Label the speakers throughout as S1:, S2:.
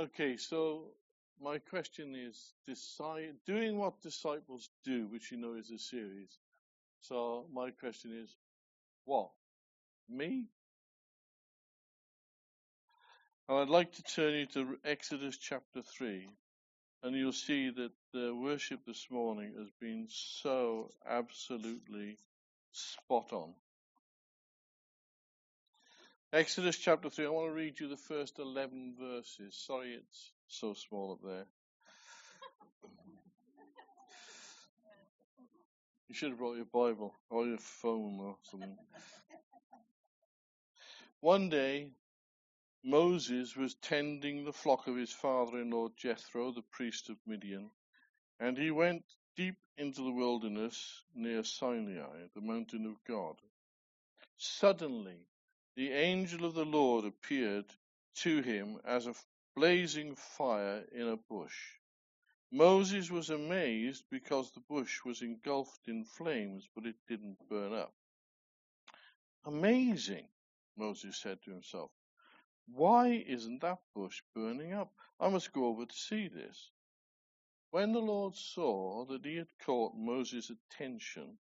S1: Okay, so my question is doing what disciples do, which you know is a series. So my question is, what? Me? And I'd like to turn you to Exodus chapter 3, and you'll see that the worship this morning has been so absolutely spot on. Exodus chapter 3, I want to read you the first 11 verses. Sorry it's so small up there. You should have brought your Bible or your phone or something. One day, Moses was tending the flock of his father in law Jethro, the priest of Midian, and he went deep into the wilderness near Sinai, the mountain of God. Suddenly, the angel of the Lord appeared to him as a blazing fire in a bush. Moses was amazed because the bush was engulfed in flames, but it didn't burn up. Amazing, Moses said to himself. Why isn't that bush burning up? I must go over to see this. When the Lord saw that he had caught Moses' attention,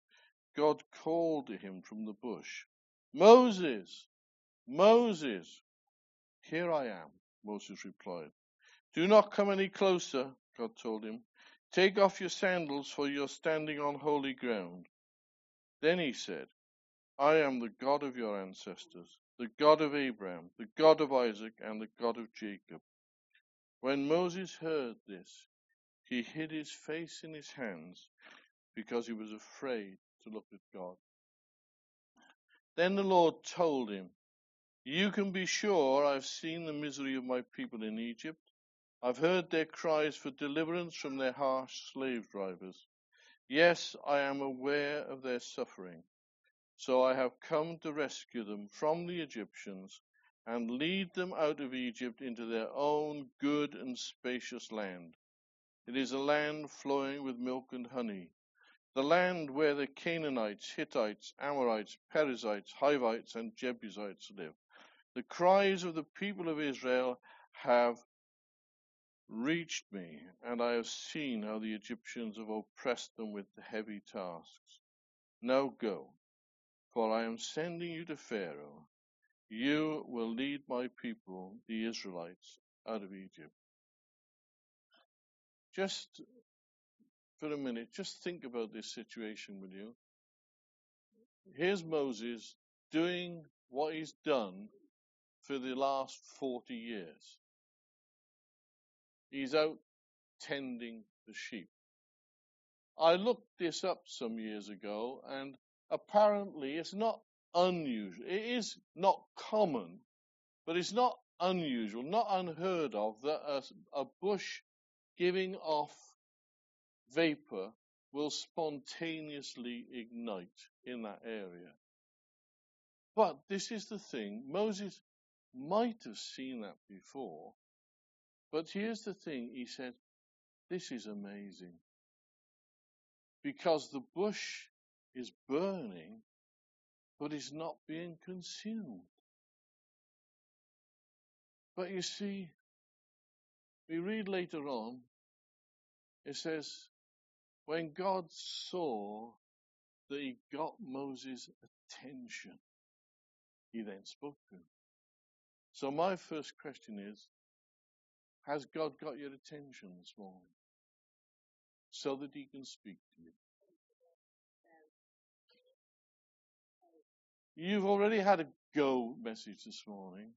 S1: God called to him from the bush, Moses, Moses! Here I am, Moses replied. Do not come any closer, God told him. Take off your sandals, for you are standing on holy ground. Then he said, I am the God of your ancestors, the God of Abraham, the God of Isaac, and the God of Jacob. When Moses heard this, he hid his face in his hands because he was afraid to look at God. Then the Lord told him, you can be sure I've seen the misery of my people in Egypt. I've heard their cries for deliverance from their harsh slave drivers. Yes, I am aware of their suffering. So I have come to rescue them from the Egyptians and lead them out of Egypt into their own good and spacious land. It is a land flowing with milk and honey, the land where the Canaanites, Hittites, Amorites, Perizzites, Hivites, and Jebusites live. The cries of the people of Israel have reached me, and I have seen how the Egyptians have oppressed them with heavy tasks. Now go, for I am sending you to Pharaoh. You will lead my people, the Israelites, out of Egypt. Just for a minute, just think about this situation with you. Here's Moses doing what he's done for the last 40 years. He's out tending the sheep. I looked this up some years ago and apparently it's not unusual. It is not common, but it's not unusual, not unheard of that a, a bush giving off vapor will spontaneously ignite in that area. But this is the thing Moses might have seen that before. But here's the thing he said, This is amazing. Because the bush is burning, but is not being consumed. But you see, we read later on, it says, when God saw that he got Moses' attention, he then spoke to him. So my first question is, has God got your attention this morning? So that he can speak to you. You've already had a go message this morning.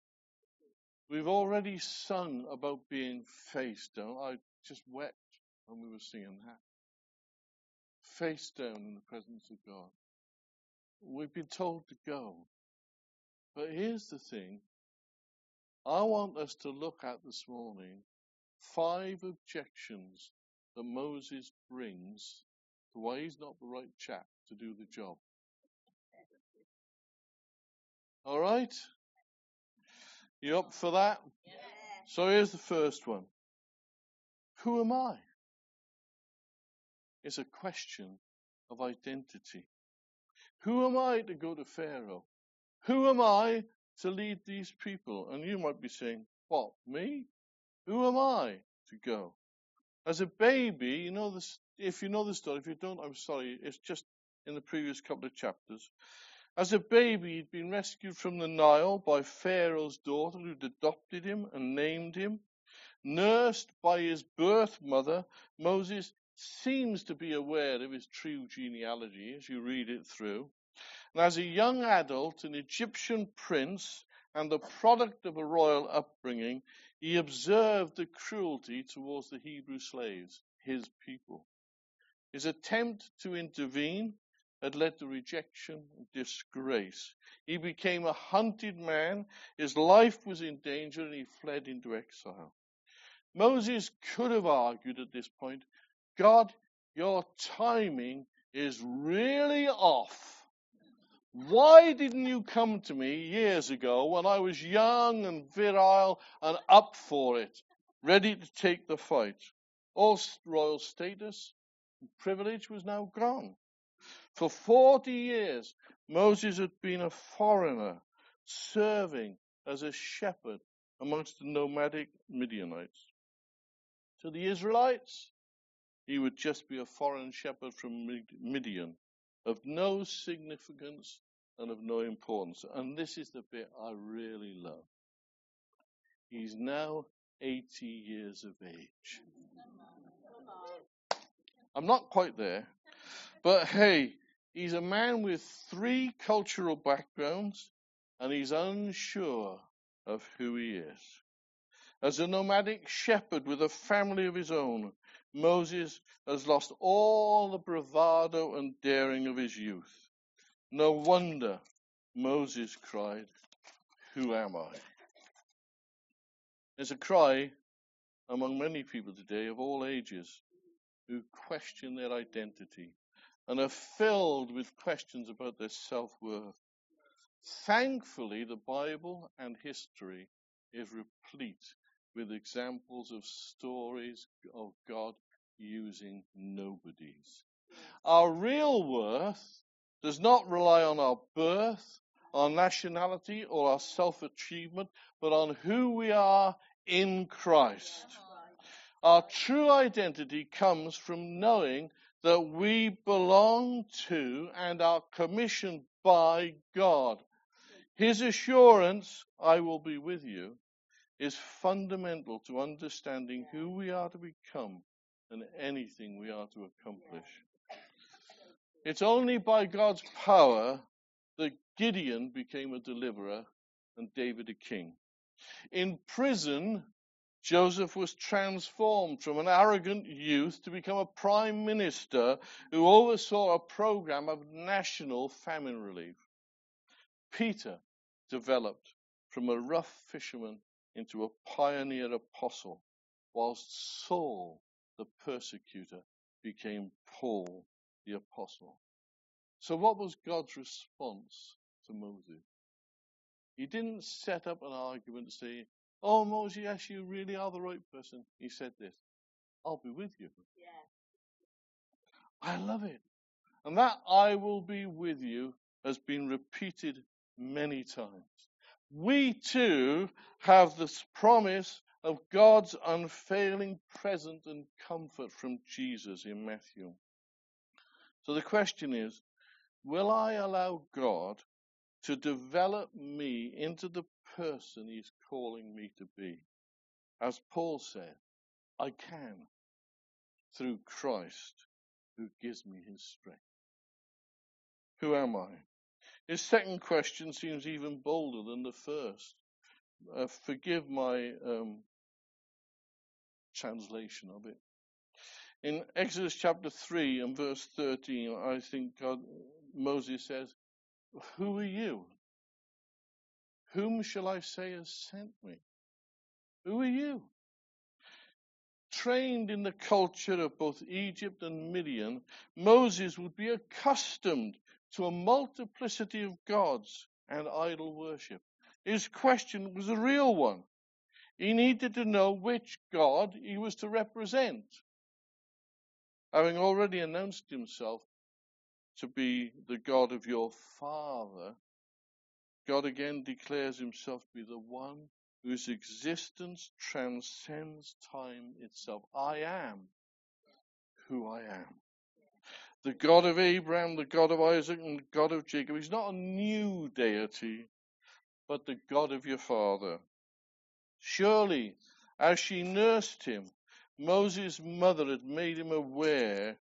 S1: We've already sung about being face down. I just wept when we were singing that. Face down in the presence of God. We've been told to go. But here's the thing I want us to look at this morning five objections that Moses brings to why he's not the right chap to do the job. All right? You up for that? Yeah. So here's the first one Who am I? It's a question of identity. Who am I to go to Pharaoh? Who am I to lead these people. And you might be saying, What, me? Who am I to go? As a baby, you know this, if you know the story, if you don't, I'm sorry, it's just in the previous couple of chapters. As a baby, he'd been rescued from the Nile by Pharaoh's daughter who'd adopted him and named him. Nursed by his birth mother, Moses seems to be aware of his true genealogy as you read it through. And as a young adult, an Egyptian prince and the product of a royal upbringing, he observed the cruelty towards the Hebrew slaves, his people. His attempt to intervene had led to rejection and disgrace. He became a hunted man, his life was in danger, and he fled into exile. Moses could have argued at this point God, your timing is really off. Why didn't you come to me years ago when I was young and virile and up for it, ready to take the fight? All royal status and privilege was now gone. For 40 years, Moses had been a foreigner, serving as a shepherd amongst the nomadic Midianites. To the Israelites, he would just be a foreign shepherd from Midian, of no significance and of no importance. And this is the bit I really love. He's now 80 years of age. I'm not quite there, but hey, he's a man with three cultural backgrounds and he's unsure of who he is. As a nomadic shepherd with a family of his own, Moses has lost all the bravado and daring of his youth. No wonder Moses cried, Who am I? There's a cry among many people today of all ages who question their identity and are filled with questions about their self worth. Thankfully, the Bible and history is replete with examples of stories of God using nobodies. Our real worth does not rely on our birth, our nationality, or our self achievement, but on who we are in Christ. Our true identity comes from knowing that we belong to and are commissioned by God. His assurance, I will be with you, is fundamental to understanding who we are to become and anything we are to accomplish. It's only by God's power that Gideon became a deliverer and David a king. In prison, Joseph was transformed from an arrogant youth to become a prime minister who oversaw a program of national famine relief. Peter developed from a rough fisherman into a pioneer apostle, whilst Saul the persecutor became Paul the apostle. So what was God's response to Moses? He didn't set up an argument to say, Oh, Moses, yes, you really are the right person. He said this, I'll be with you. Yeah. I love it. And that I will be with you has been repeated many times. We too have this promise of God's unfailing presence and comfort from Jesus in Matthew. So the question is, will I allow God to develop me into the person he's calling me to be? As Paul said, I can through Christ who gives me his strength. Who am I? His second question seems even bolder than the first. Uh, forgive my um, translation of it. In Exodus chapter 3 and verse 13, I think God, Moses says, Who are you? Whom shall I say has sent me? Who are you? Trained in the culture of both Egypt and Midian, Moses would be accustomed to a multiplicity of gods and idol worship. His question was a real one. He needed to know which God he was to represent. Having already announced himself to be the God of your father, God again declares himself to be the one whose existence transcends time itself. I am who I am. The God of Abraham, the God of Isaac, and the God of Jacob. He's not a new deity, but the God of your father. Surely, as she nursed him, Moses' mother had made him aware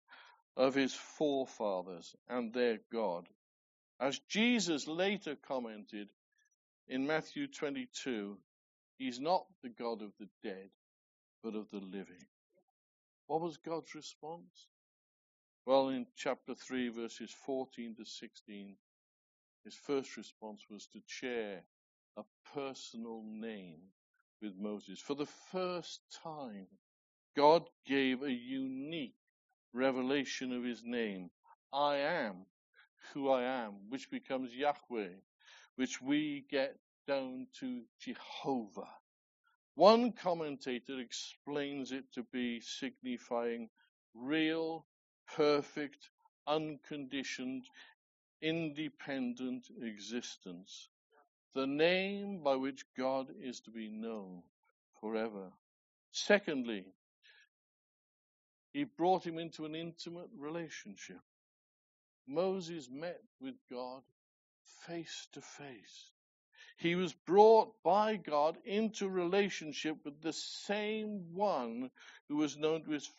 S1: of his forefathers and their God. As Jesus later commented in Matthew 22, he's not the God of the dead, but of the living. What was God's response? Well, in chapter 3, verses 14 to 16, his first response was to share a personal name with Moses. For the first time, God gave a unique revelation of his name. I am who I am, which becomes Yahweh, which we get down to Jehovah. One commentator explains it to be signifying real, perfect, unconditioned, independent existence. The name by which God is to be known forever. Secondly, he brought him into an intimate relationship. Moses met with God face to face. He was brought by God into relationship with the same one who was known to his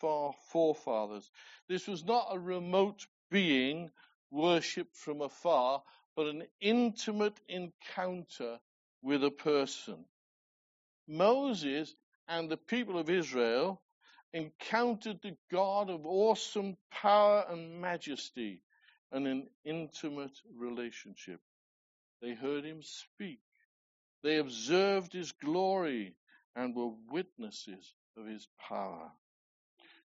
S1: forefathers. This was not a remote being worshipped from afar, but an intimate encounter with a person. Moses and the people of Israel encountered the God of awesome power and majesty and an intimate relationship. They heard him speak. They observed his glory and were witnesses of his power.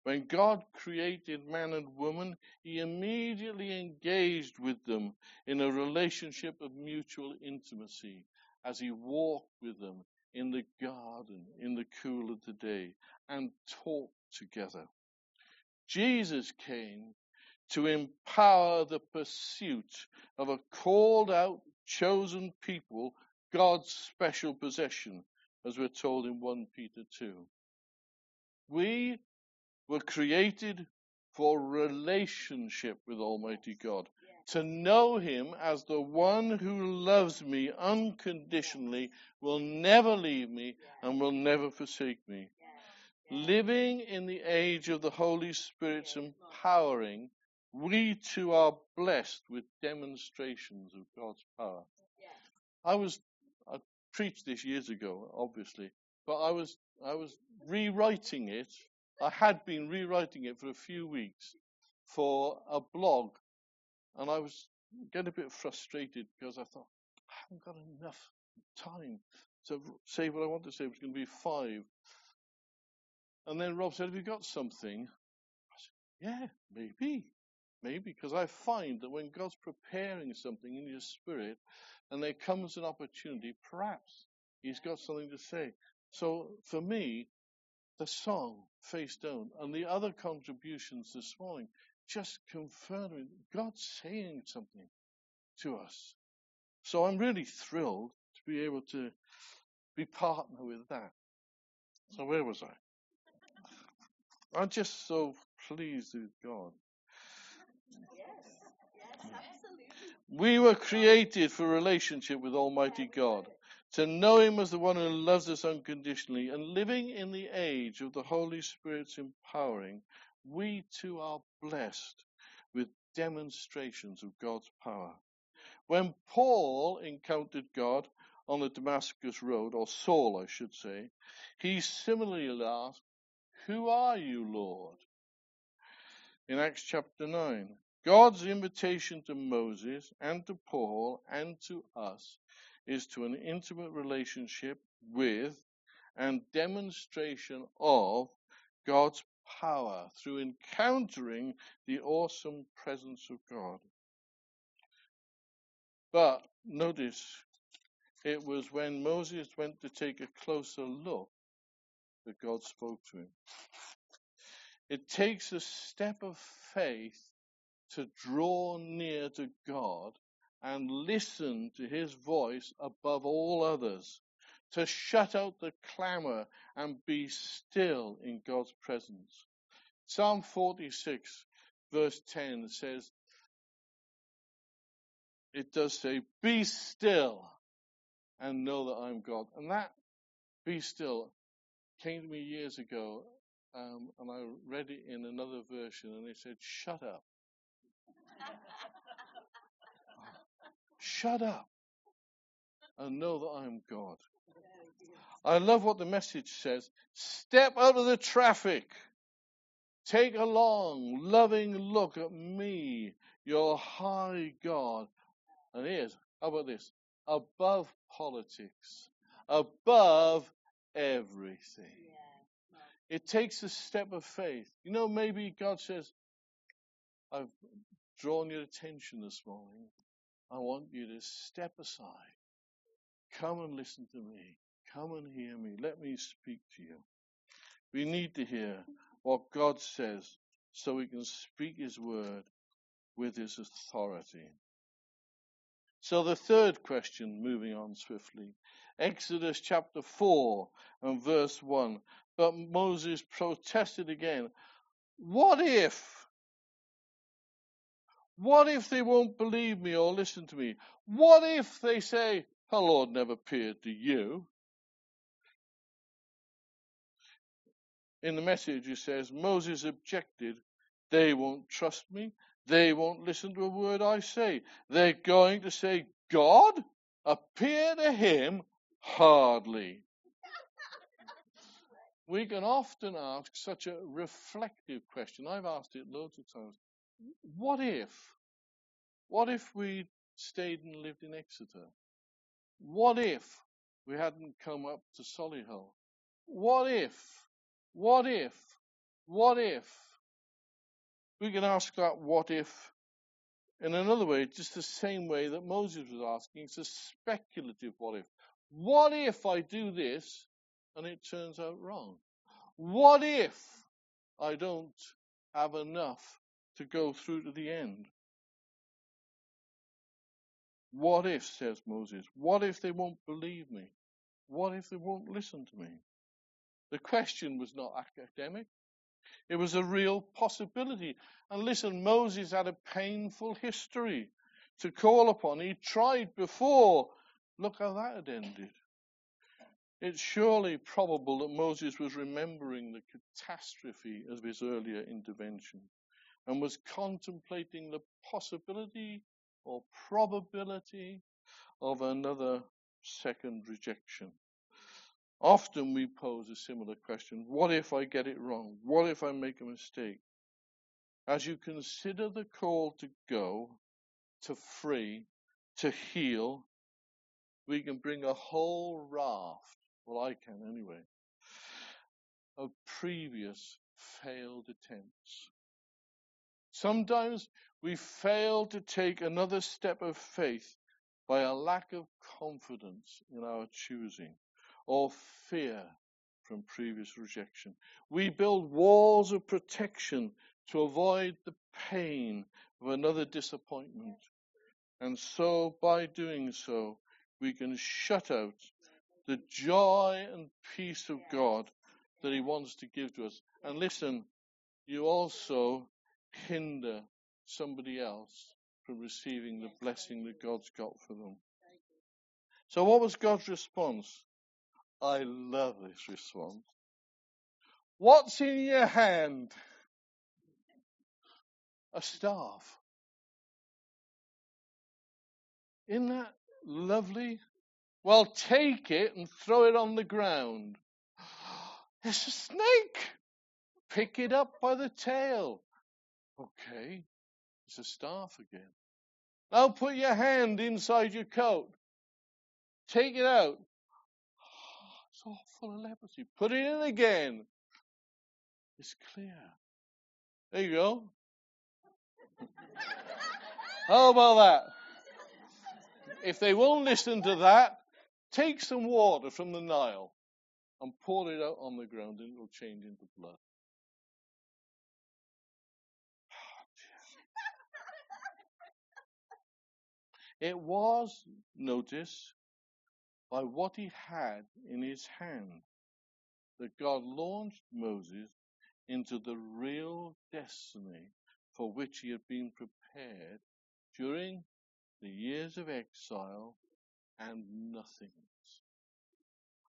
S1: When God created man and woman, he immediately engaged with them in a relationship of mutual intimacy as he walked with them in the garden in the cool of the day and talked together. Jesus came to empower the pursuit of a called out, chosen people, God's special possession, as we're told in 1 Peter 2. We were created for relationship with Almighty God to know him as the one who loves me unconditionally, will never leave me, and will never forsake me. Living in the age of the Holy Spirit's empowering, we too are blessed with demonstrations of God's power. I was, I preached this years ago, obviously, but I was, I was rewriting it. I had been rewriting it for a few weeks for a blog and I was getting a bit frustrated because I thought, I haven't got enough time to say what I want to say. It was going to be five. And then Rob said, Have you got something? I said, Yeah, maybe. Maybe, because I find that when God's preparing something in your spirit and there comes an opportunity, perhaps He's got something to say. So for me, the song, Face Down, and the other contributions this morning just confirming God's saying something to us. So I'm really thrilled to be able to be partner with that. So where was I? I'm just so pleased with God. Mm. We were created for relationship with Almighty God, to know Him as the one who loves us unconditionally, and living in the age of the Holy Spirit's empowering, we too are blessed with demonstrations of God's power. When Paul encountered God on the Damascus Road, or Saul, I should say, he similarly asked, Who are you, Lord? In Acts chapter 9, God's invitation to Moses and to Paul and to us is to an intimate relationship with and demonstration of God's power through encountering the awesome presence of God. But notice it was when Moses went to take a closer look that God spoke to him. It takes a step of faith to draw near to God and listen to his voice above all others, to shut out the clamor and be still in God's presence. Psalm 46 verse 10 says, it does say, be still and know that I'm God. And that be still came to me years ago, um, and I read it in another version, and it said, shut up. shut up and know that I'm God. I love what the message says. Step out of the traffic. Take a long, loving look at me, your high God. And here's, how about this? Above politics, above everything. It takes a step of faith. You know, maybe God says, I've drawn your attention this morning. I want you to step aside. Come and listen to me. Come and hear me. Let me speak to you. We need to hear what God says so we can speak His word with His authority. So the third question, moving on swiftly. Exodus chapter 4 and verse 1. But Moses protested again. What if? What if they won't believe me or listen to me? What if they say, the Lord never appeared to you? In the message, it says, Moses objected, they won't trust me. They won't listen to a word I say. They're going to say, God appear to him hardly. we can often ask such a reflective question. I've asked it loads of times. What if? What if we stayed and lived in Exeter? What if we hadn't come up to Solihull? What if? What if? What if? We can ask that what if in another way, just the same way that Moses was asking. It's a speculative what if. What if I do this and it turns out wrong? What if I don't have enough to go through to the end? What if, says Moses, what if they won't believe me? What if they won't listen to me? The question was not academic. It was a real possibility. And listen, Moses had a painful history to call upon. He tried before. Look how that had ended. It's surely probable that Moses was remembering the catastrophe of his earlier intervention and was contemplating the possibility or probability of another second rejection. Often we pose a similar question What if I get it wrong? What if I make a mistake? As you consider the call to go, to free, to heal, we can bring a whole raft, well, I can anyway, of previous failed attempts. Sometimes we fail to take another step of faith by a lack of confidence in our choosing or fear from previous rejection. We build walls of protection to avoid the pain of another disappointment. And so, by doing so, we can shut out the joy and peace of God that He wants to give to us. And listen, you also hinder somebody else from receiving the blessing that God's got for them. So, what was God's response? I love this response. What's in your hand? A staff. Isn't that lovely? Well, take it and throw it on the ground. It's a snake. Pick it up by the tail. Okay, it's a staff again. Now put your hand inside your coat. Take it out. It's all full of leprosy. Put it in again. It's clear. There you go. How about that? If they won't listen to that, take some water from the Nile and pour it out on the ground and it'll change into blood. It was, notice, by what he had in his hand that God launched Moses into the real destiny for which he had been prepared during the years of exile and nothingness.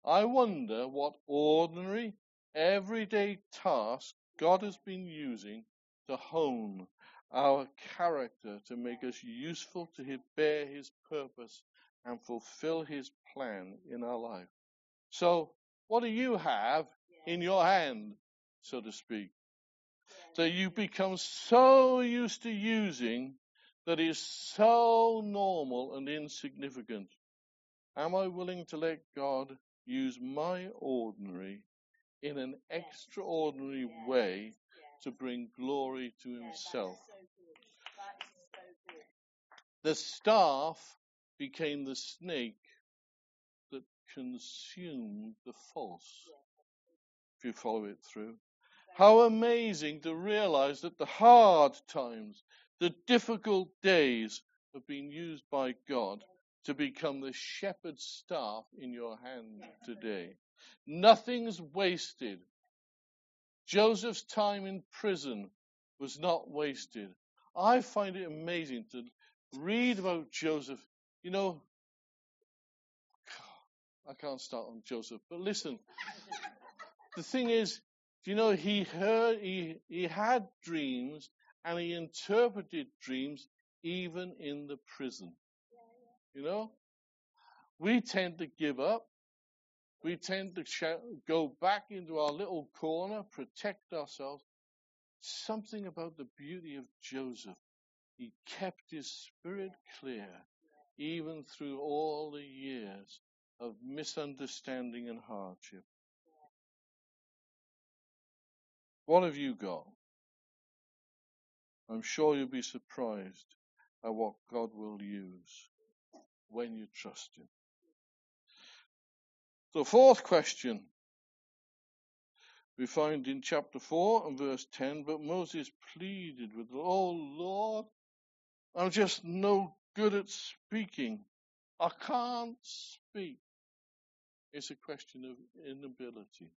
S1: I wonder what ordinary, everyday task God has been using to hone our character to make us useful to bear his purpose and fulfill his plan in our life. So, what do you have in your hand, so to speak? That you become so used to using that is so normal and insignificant. Am I willing to let God use my ordinary in an extraordinary way to bring glory to himself? The staff became the snake that consumed the false. If you follow it through. How amazing to realize that the hard times, the difficult days have been used by God to become the shepherd's staff in your hand today. Nothing's wasted. Joseph's time in prison was not wasted. I find it amazing to read about Joseph. You know, I can't start on Joseph, but listen. the thing is, you know, he heard, he, he had dreams and he interpreted dreams even in the prison. You know, we tend to give up. We tend to go back into our little corner, protect ourselves. Something about the beauty of Joseph. He kept his spirit clear even through all the years of misunderstanding and hardship. What have you got? I'm sure you'll be surprised at what God will use when you trust Him. The fourth question we find in chapter 4 and verse 10 But Moses pleaded with, Oh Lord, I'm just no good at speaking. I can't speak. It's a question of inability.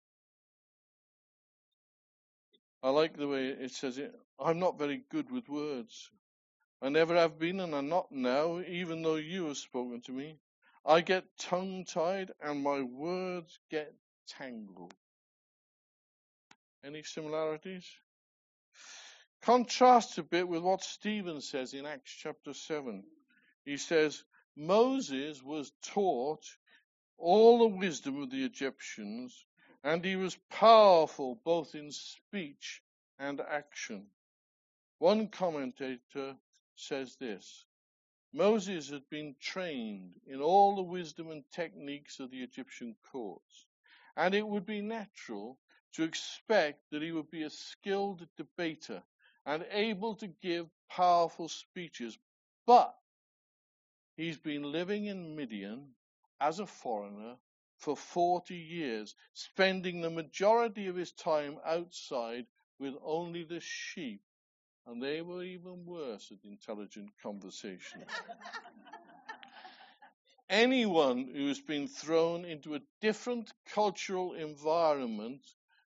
S1: I like the way it says it. I'm not very good with words. I never have been and I'm not now, even though you have spoken to me. I get tongue tied and my words get tangled. Any similarities? Contrasts a bit with what Stephen says in Acts chapter 7. He says, Moses was taught all the wisdom of the Egyptians, and he was powerful both in speech and action. One commentator says this Moses had been trained in all the wisdom and techniques of the Egyptian courts, and it would be natural to expect that he would be a skilled debater and able to give powerful speeches. But he's been living in Midian as a foreigner for 40 years, spending the majority of his time outside with only the sheep and they were even worse at intelligent conversation. Anyone who has been thrown into a different cultural environment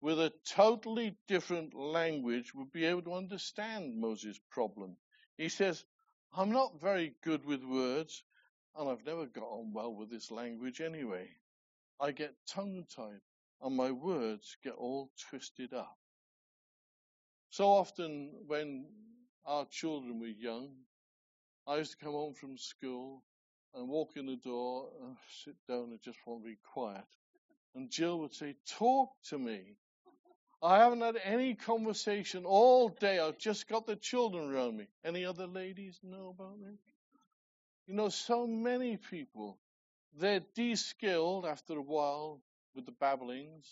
S1: with a totally different language would be able to understand Moses' problem. He says, I'm not very good with words, and I've never got on well with this language anyway. I get tongue tied, and my words get all twisted up. So often when our children were young, I used to come home from school and walk in the door and sit down and just want to be quiet. And Jill would say, talk to me. I haven't had any conversation all day. I've just got the children around me. Any other ladies know about this? You know, so many people, they're de-skilled after a while with the babblings.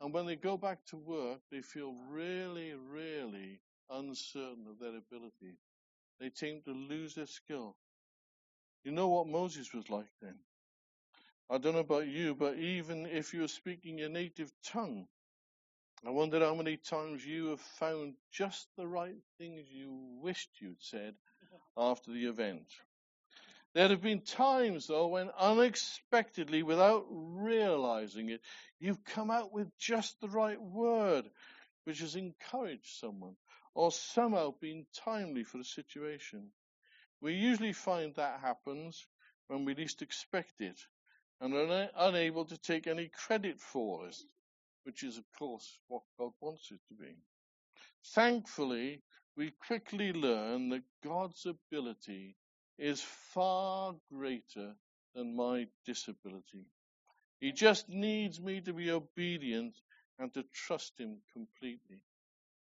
S1: And when they go back to work, they feel really, really uncertain of their ability. They seem to lose their skill. You know what Moses was like then? I don't know about you, but even if you're speaking your native tongue, I wonder how many times you have found just the right things you wished you'd said after the event. There have been times, though, when unexpectedly, without realizing it, you've come out with just the right word, which has encouraged someone, or somehow been timely for the situation. We usually find that happens when we least expect it and are unable to take any credit for it, which is, of course, what God wants it to be. Thankfully, we quickly learn that God's ability is far greater than my disability. He just needs me to be obedient and to trust him completely.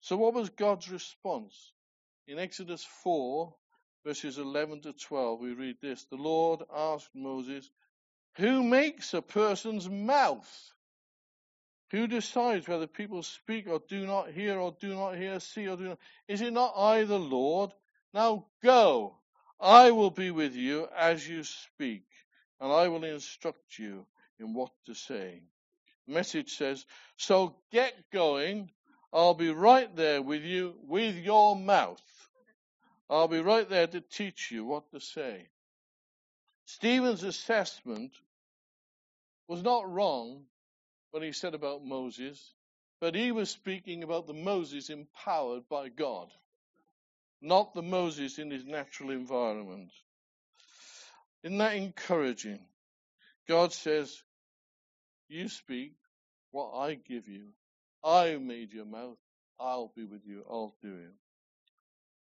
S1: So what was God's response? In Exodus 4, verses 11 to 12, we read this. The Lord asked Moses, who makes a person's mouth? Who decides whether people speak or do not hear or do not hear, see or do not? Is it not I, the Lord? Now go I will be with you as you speak, and I will instruct you in what to say. Message says, So get going. I'll be right there with you with your mouth. I'll be right there to teach you what to say. Stephen's assessment was not wrong when he said about Moses, but he was speaking about the Moses empowered by God not the Moses in his natural environment. Isn't that encouraging? God says, You speak what I give you. I made your mouth. I'll be with you. I'll do it.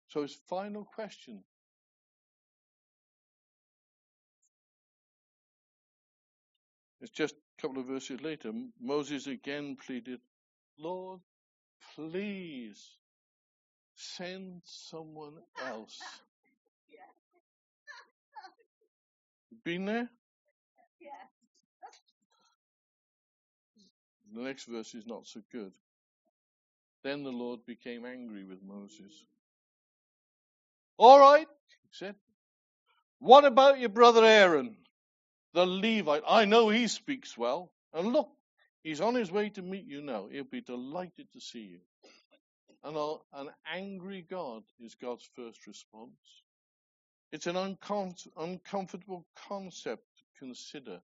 S1: So his final question. It's just a couple of verses later. Moses again pleaded, Lord, please Send someone else. Been there? The next verse is not so good. Then the Lord became angry with Moses. All right, he said. What about your brother Aaron, the Levite? I know he speaks well. And look, he's on his way to meet you now. He'll be delighted to see you. And an angry God is God's first response. It's an uncom- uncomfortable concept to consider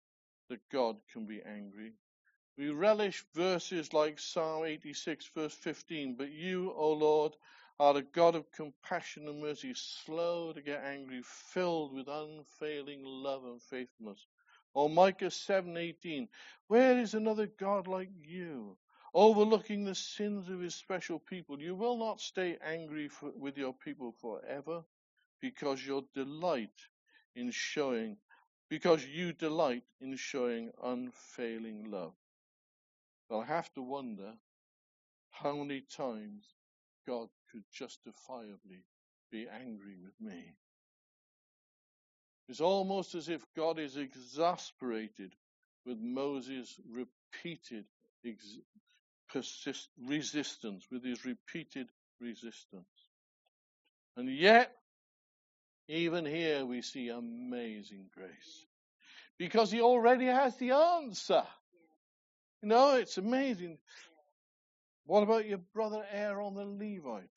S1: that God can be angry. We relish verses like Psalm 86, verse 15. But you, O Lord, are the God of compassion and mercy, slow to get angry, filled with unfailing love and faithfulness. Or Micah 7:18, where is another God like you, overlooking the sins of his special people. You will not stay angry for, with your people forever because your delight in showing, because you delight in showing unfailing love. But I have to wonder how many times God could justifiably be angry with me. It's almost as if God is exasperated with Moses' repeated ex- persist, resistance, with his repeated resistance. And yet, even here we see amazing grace. Because he already has the answer. You know, it's amazing. What about your brother Aaron the Levite?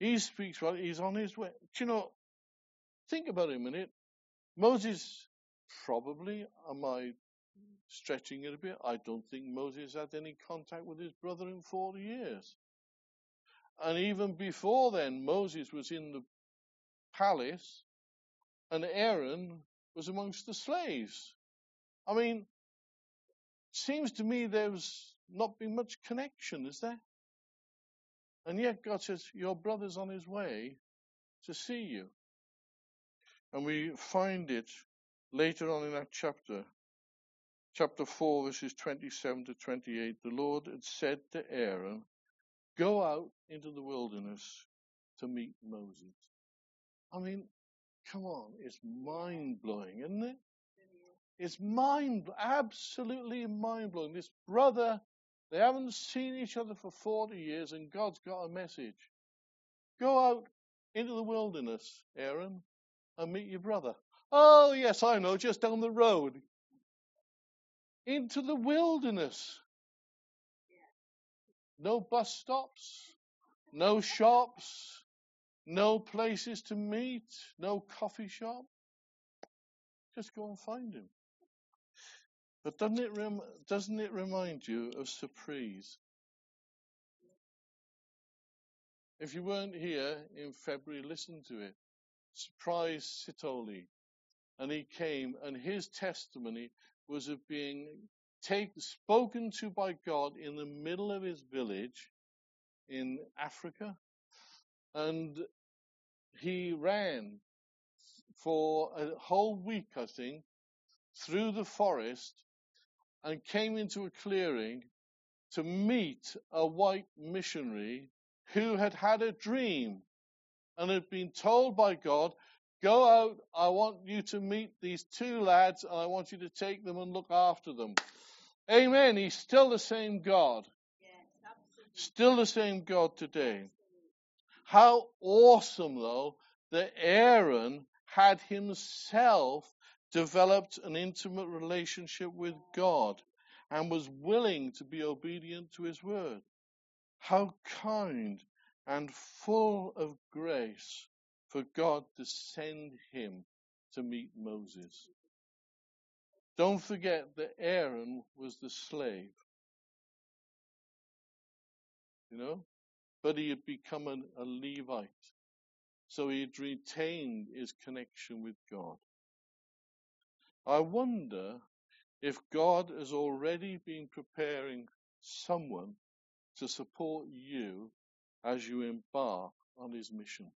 S1: He speaks well, he's on his way. Do you know, think about it a minute. Moses probably, am I stretching it a bit, I don't think Moses had any contact with his brother in 40 years. And even before then, Moses was in the palace and Aaron was amongst the slaves. I mean, seems to me there's not been much connection, is there? And yet God says, Your brother's on his way to see you. And we find it later on in that chapter chapter 4, verses 27 to 28, the Lord had said to Aaron, Go out into the wilderness to meet Moses. I mean, come on, it's mind blowing, isn't it? It's mind, absolutely mind blowing. This brother, they haven't seen each other for 40 years, and God's got a message. Go out into the wilderness, Aaron, and meet your brother. Oh, yes, I know, just down the road into the wilderness. No bus stops, no shops, no places to meet, no coffee shop. Just go and find him. But doesn't it, rem- doesn't it remind you of Surprise? If you weren't here in February, listen to it. Surprise Sithole. And he came, and his testimony was of being take, spoken to by God in the middle of his village in Africa. And he ran for a whole week, I think, through the forest and came into a clearing to meet a white missionary who had had a dream and had been told by God, go out, I want you to meet these two lads and I want you to take them and look after them. Amen. He's still the same God.
S2: Yes,
S1: Still the same God today. How awesome though that Aaron had himself developed an intimate relationship with God and was willing to be obedient to his word. How kind and full of grace for God to send him to meet Moses. Don't forget that Aaron was the slave. You know? But he had become an, a Levite. So he had retained his connection with God. I wonder if God has already been preparing someone to support you as you embark on his mission.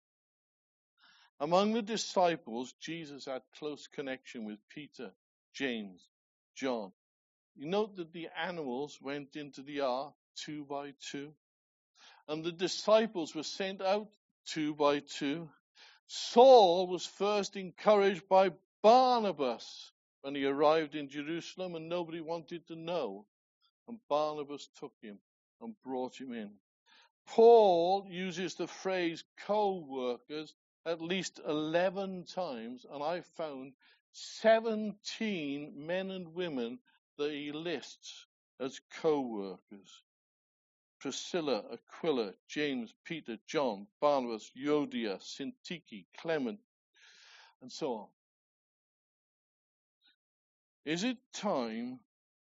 S1: Among the disciples, Jesus had close connection with Peter, James, John. You note that the animals went into the ark two by two, and the disciples were sent out two by two. Saul was first encouraged by Barnabas when he arrived in Jerusalem and nobody wanted to know. And Barnabas took him and brought him in. Paul uses the phrase co-workers at least 11 times, and I found 17 men and women that he lists as co-workers. Priscilla, Aquila, James, Peter, John, Barnabas, Euodia, Syntyche, Clement, and so on. Is it time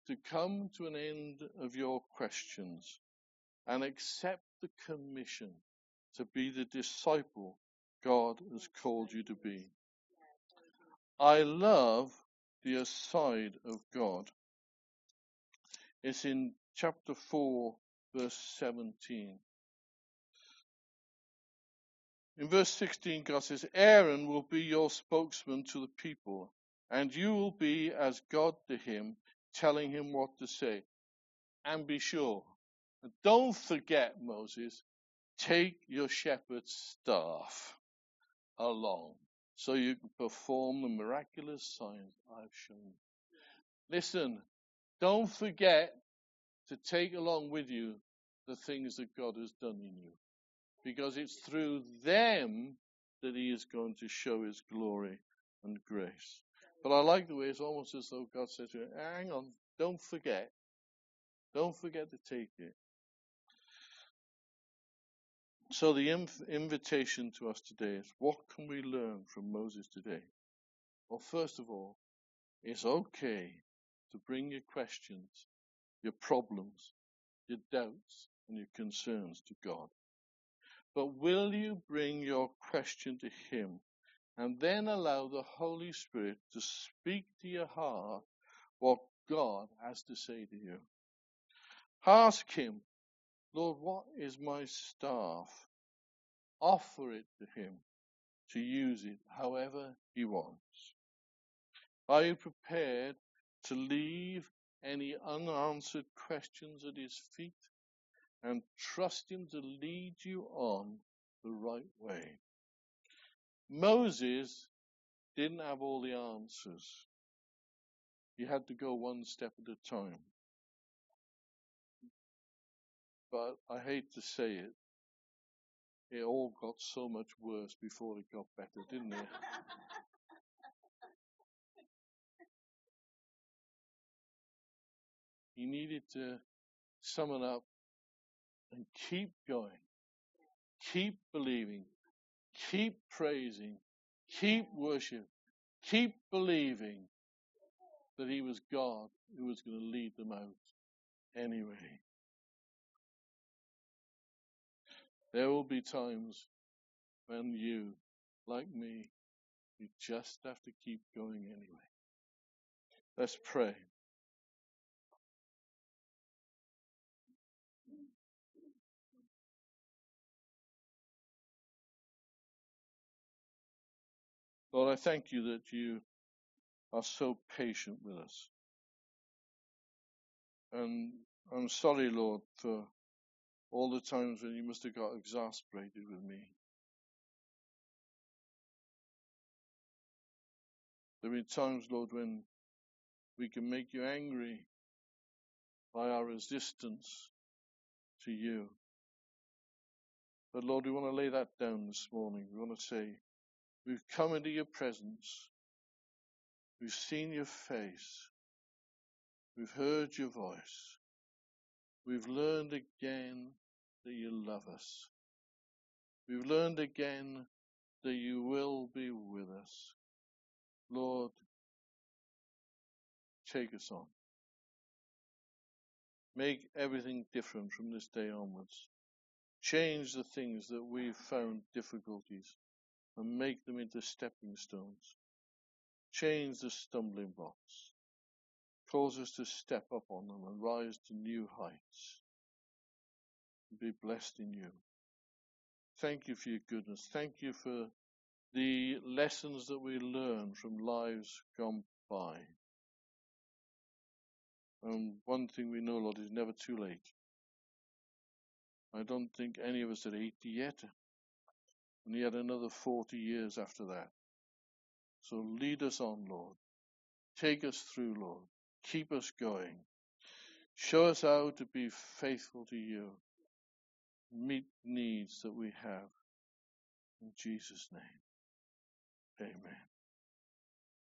S1: to come to an end of your questions and accept the commission to be the disciple God has called you to be? I love the aside of God. It's in chapter 4, verse 17. In verse 16, God says, Aaron will be your spokesman to the people, and you will be as God to him, telling him what to say. And be sure, and don't forget, Moses, take your shepherd's staff along so you can perform the miraculous signs I've shown. Listen, don't forget to take along with you the things that God has done in you. Because it's through them that he is going to show his glory and grace. But I like the way it's almost as though God said to him, hang on, don't forget. Don't forget to take it. So the inv- invitation to us today is what can we learn from Moses today? Well, first of all, it's okay to bring your questions, your problems, your doubts, and your concerns to God. But will you bring your question to Him and then allow the Holy Spirit to speak to your heart what God has to say to you? Ask Him, Lord, what is my staff? Offer it to Him to use it however He wants. Are you prepared to leave any unanswered questions at His feet and trust Him to lead you on the right way? Moses didn't have all the answers. He had to go one step at a time. But I hate to say it, it all got so much worse before it got better, didn't it? he needed to summon up and keep going, keep believing, keep praising, keep worship, Keep believing that he was God who was going to lead them out anyway. There will be times when you, like me, you just have to keep going anyway. Let's pray. Lord, I thank you that you are so patient with us. And I'm sorry, Lord, for all the times when you must have got exasperated with me. There have been times, Lord, when we can make you angry by our resistance to you. But Lord, we want to lay that down this morning. We want to say, we've come into your presence. We've seen your face. We've heard your voice. We've learned again that you love us. We've learned again that you will be with us. Lord, take us on. Make everything different from this day onwards. Change the things that we've found difficulties and make them into stepping stones. Change the stumbling blocks. Cause us to step up on them and rise to new heights. Be blessed in you. Thank you for your goodness. Thank you for the lessons that we learn from lives gone by. And one thing we know, Lord, is never too late. I don't think any of us are 80 yet. And yet another 40 years after that. So lead us on, Lord. Take us through, Lord. Keep us going. Show us how to be faithful to you. Meet needs that we have. In Jesus' name. Amen.